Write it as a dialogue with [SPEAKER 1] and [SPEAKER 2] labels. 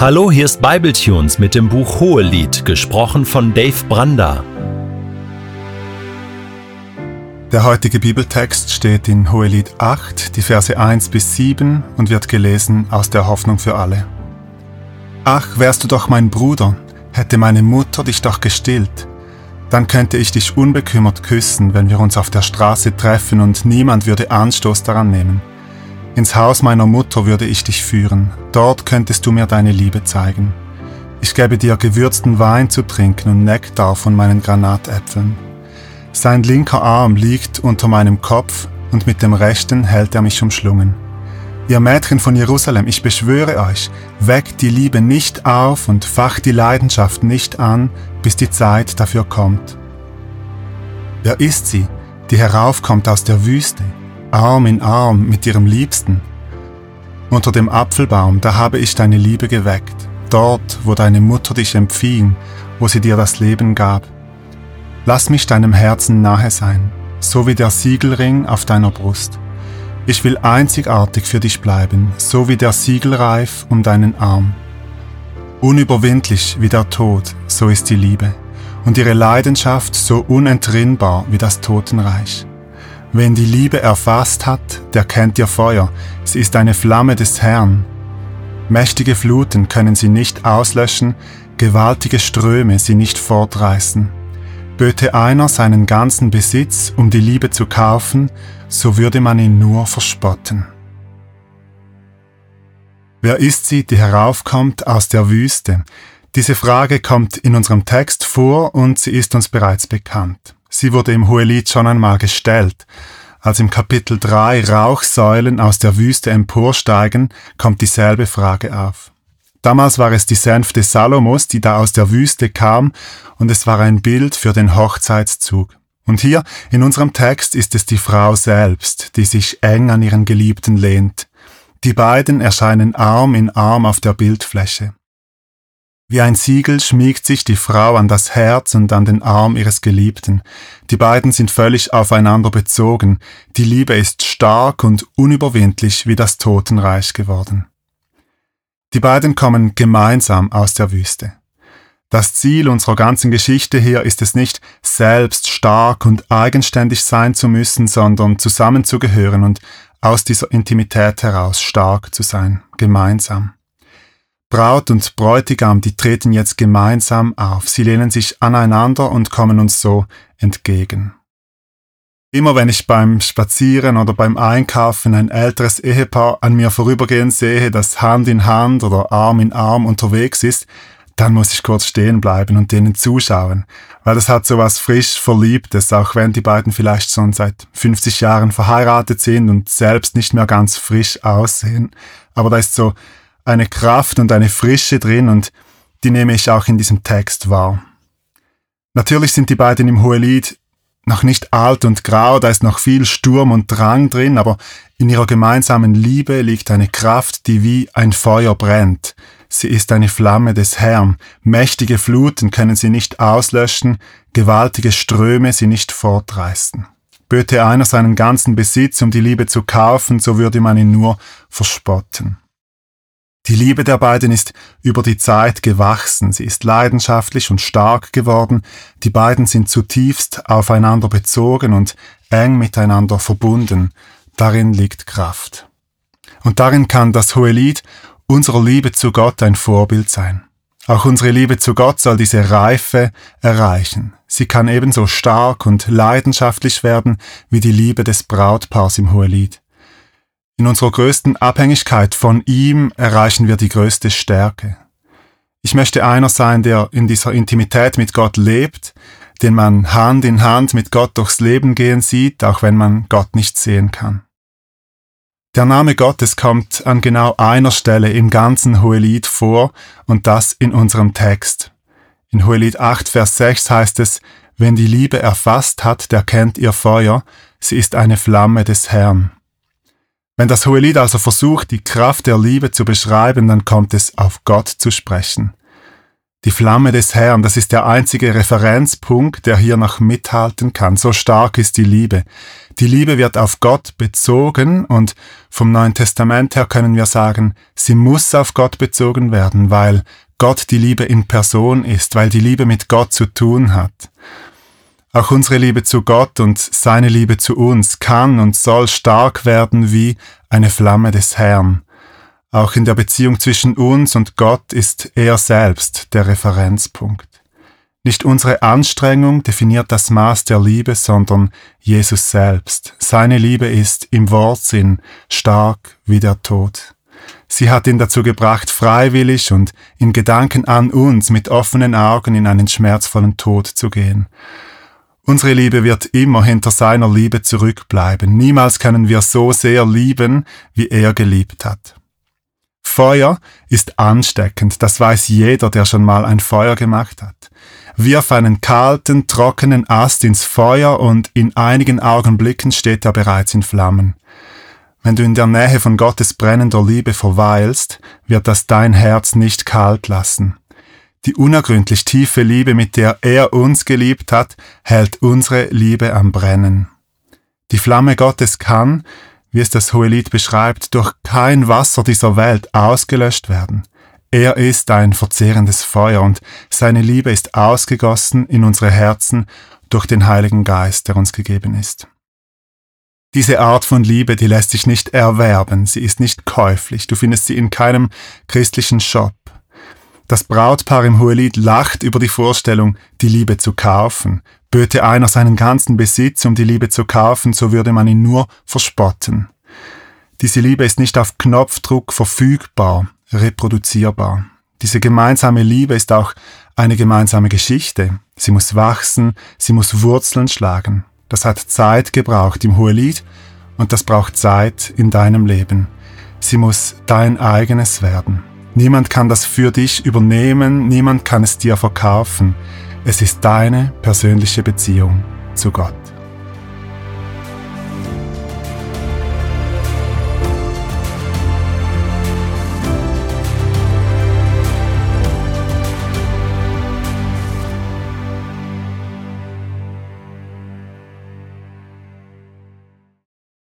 [SPEAKER 1] Hallo, hier ist Bibletunes mit dem Buch Hohelied, gesprochen von Dave Branda.
[SPEAKER 2] Der heutige Bibeltext steht in Hohelied 8, die Verse 1 bis 7 und wird gelesen aus der Hoffnung für alle. Ach, wärst du doch mein Bruder, hätte meine Mutter dich doch gestillt, dann könnte ich dich unbekümmert küssen, wenn wir uns auf der Straße treffen und niemand würde Anstoß daran nehmen. Ins Haus meiner Mutter würde ich dich führen, dort könntest du mir deine Liebe zeigen. Ich gäbe dir gewürzten Wein zu trinken und Nektar von meinen Granatäpfeln. Sein linker Arm liegt unter meinem Kopf und mit dem rechten hält er mich umschlungen. Ihr Mädchen von Jerusalem, ich beschwöre euch, weckt die Liebe nicht auf und facht die Leidenschaft nicht an, bis die Zeit dafür kommt. Wer ist sie, die heraufkommt aus der Wüste? Arm in Arm mit ihrem Liebsten. Unter dem Apfelbaum, da habe ich deine Liebe geweckt, dort, wo deine Mutter dich empfing, wo sie dir das Leben gab. Lass mich deinem Herzen nahe sein, so wie der Siegelring auf deiner Brust. Ich will einzigartig für dich bleiben, so wie der Siegelreif um deinen Arm. Unüberwindlich wie der Tod, so ist die Liebe, und ihre Leidenschaft so unentrinnbar wie das Totenreich. Wen die Liebe erfasst hat, der kennt ihr Feuer, sie ist eine Flamme des Herrn. Mächtige Fluten können sie nicht auslöschen, gewaltige Ströme sie nicht fortreißen. Böte einer seinen ganzen Besitz, um die Liebe zu kaufen, so würde man ihn nur verspotten. Wer ist sie, die heraufkommt aus der Wüste? Diese Frage kommt in unserem Text vor und sie ist uns bereits bekannt. Sie wurde im Hohelied schon einmal gestellt. Als im Kapitel 3 Rauchsäulen aus der Wüste emporsteigen, kommt dieselbe Frage auf. Damals war es die Sänfte Salomos, die da aus der Wüste kam, und es war ein Bild für den Hochzeitszug. Und hier in unserem Text ist es die Frau selbst, die sich eng an ihren Geliebten lehnt. Die beiden erscheinen Arm in Arm auf der Bildfläche. Wie ein Siegel schmiegt sich die Frau an das Herz und an den Arm ihres Geliebten. Die beiden sind völlig aufeinander bezogen. Die Liebe ist stark und unüberwindlich wie das Totenreich geworden. Die beiden kommen gemeinsam aus der Wüste. Das Ziel unserer ganzen Geschichte hier ist es nicht, selbst stark und eigenständig sein zu müssen, sondern zusammenzugehören und aus dieser Intimität heraus stark zu sein, gemeinsam. Braut und Bräutigam, die treten jetzt gemeinsam auf. Sie lehnen sich aneinander und kommen uns so entgegen. Immer wenn ich beim Spazieren oder beim Einkaufen ein älteres Ehepaar an mir vorübergehen sehe, das Hand in Hand oder Arm in Arm unterwegs ist, dann muss ich kurz stehen bleiben und denen zuschauen, weil das hat so was frisch Verliebtes, auch wenn die beiden vielleicht schon seit 50 Jahren verheiratet sind und selbst nicht mehr ganz frisch aussehen. Aber da ist so eine Kraft und eine Frische drin und die nehme ich auch in diesem Text wahr. Natürlich sind die beiden im Hohelied noch nicht alt und grau, da ist noch viel Sturm und Drang drin, aber in ihrer gemeinsamen Liebe liegt eine Kraft, die wie ein Feuer brennt. Sie ist eine Flamme des Herrn. Mächtige Fluten können sie nicht auslöschen, gewaltige Ströme sie nicht fortreißen. Böte einer seinen ganzen Besitz, um die Liebe zu kaufen, so würde man ihn nur verspotten. Die Liebe der beiden ist über die Zeit gewachsen, sie ist leidenschaftlich und stark geworden, die beiden sind zutiefst aufeinander bezogen und eng miteinander verbunden, darin liegt Kraft. Und darin kann das Hohelied unserer Liebe zu Gott ein Vorbild sein. Auch unsere Liebe zu Gott soll diese Reife erreichen. Sie kann ebenso stark und leidenschaftlich werden wie die Liebe des Brautpaars im Hohelied. In unserer größten Abhängigkeit von ihm erreichen wir die größte Stärke. Ich möchte einer sein, der in dieser Intimität mit Gott lebt, den man Hand in Hand mit Gott durchs Leben gehen sieht, auch wenn man Gott nicht sehen kann. Der Name Gottes kommt an genau einer Stelle im ganzen Hohelied vor und das in unserem Text. In Hohelied 8, Vers 6 heißt es, wenn die Liebe erfasst hat, der kennt ihr Feuer, sie ist eine Flamme des Herrn. Wenn das Hohelied also versucht, die Kraft der Liebe zu beschreiben, dann kommt es auf Gott zu sprechen. Die Flamme des Herrn, das ist der einzige Referenzpunkt, der hier noch mithalten kann. So stark ist die Liebe. Die Liebe wird auf Gott bezogen und vom Neuen Testament her können wir sagen, sie muss auf Gott bezogen werden, weil Gott die Liebe in Person ist, weil die Liebe mit Gott zu tun hat. Auch unsere Liebe zu Gott und seine Liebe zu uns kann und soll stark werden wie eine Flamme des Herrn. Auch in der Beziehung zwischen uns und Gott ist er selbst der Referenzpunkt. Nicht unsere Anstrengung definiert das Maß der Liebe, sondern Jesus selbst. Seine Liebe ist im Wortsinn stark wie der Tod. Sie hat ihn dazu gebracht, freiwillig und in Gedanken an uns mit offenen Augen in einen schmerzvollen Tod zu gehen. Unsere Liebe wird immer hinter seiner Liebe zurückbleiben. Niemals können wir so sehr lieben, wie er geliebt hat. Feuer ist ansteckend, das weiß jeder, der schon mal ein Feuer gemacht hat. Wirf einen kalten, trockenen Ast ins Feuer und in einigen Augenblicken steht er bereits in Flammen. Wenn du in der Nähe von Gottes brennender Liebe verweilst, wird das dein Herz nicht kalt lassen. Die unergründlich tiefe Liebe, mit der er uns geliebt hat, hält unsere Liebe am Brennen. Die Flamme Gottes kann, wie es das Hohelied beschreibt, durch kein Wasser dieser Welt ausgelöscht werden. Er ist ein verzehrendes Feuer und seine Liebe ist ausgegossen in unsere Herzen durch den Heiligen Geist, der uns gegeben ist. Diese Art von Liebe, die lässt sich nicht erwerben, sie ist nicht käuflich, du findest sie in keinem christlichen Shop. Das Brautpaar im Hohelied lacht über die Vorstellung, die Liebe zu kaufen. Böte einer seinen ganzen Besitz, um die Liebe zu kaufen, so würde man ihn nur verspotten. Diese Liebe ist nicht auf Knopfdruck verfügbar, reproduzierbar. Diese gemeinsame Liebe ist auch eine gemeinsame Geschichte. Sie muss wachsen, sie muss Wurzeln schlagen. Das hat Zeit gebraucht im Hohelied und das braucht Zeit in deinem Leben. Sie muss dein eigenes werden. Niemand kann das für dich übernehmen, niemand kann es dir verkaufen. Es ist deine persönliche Beziehung zu Gott.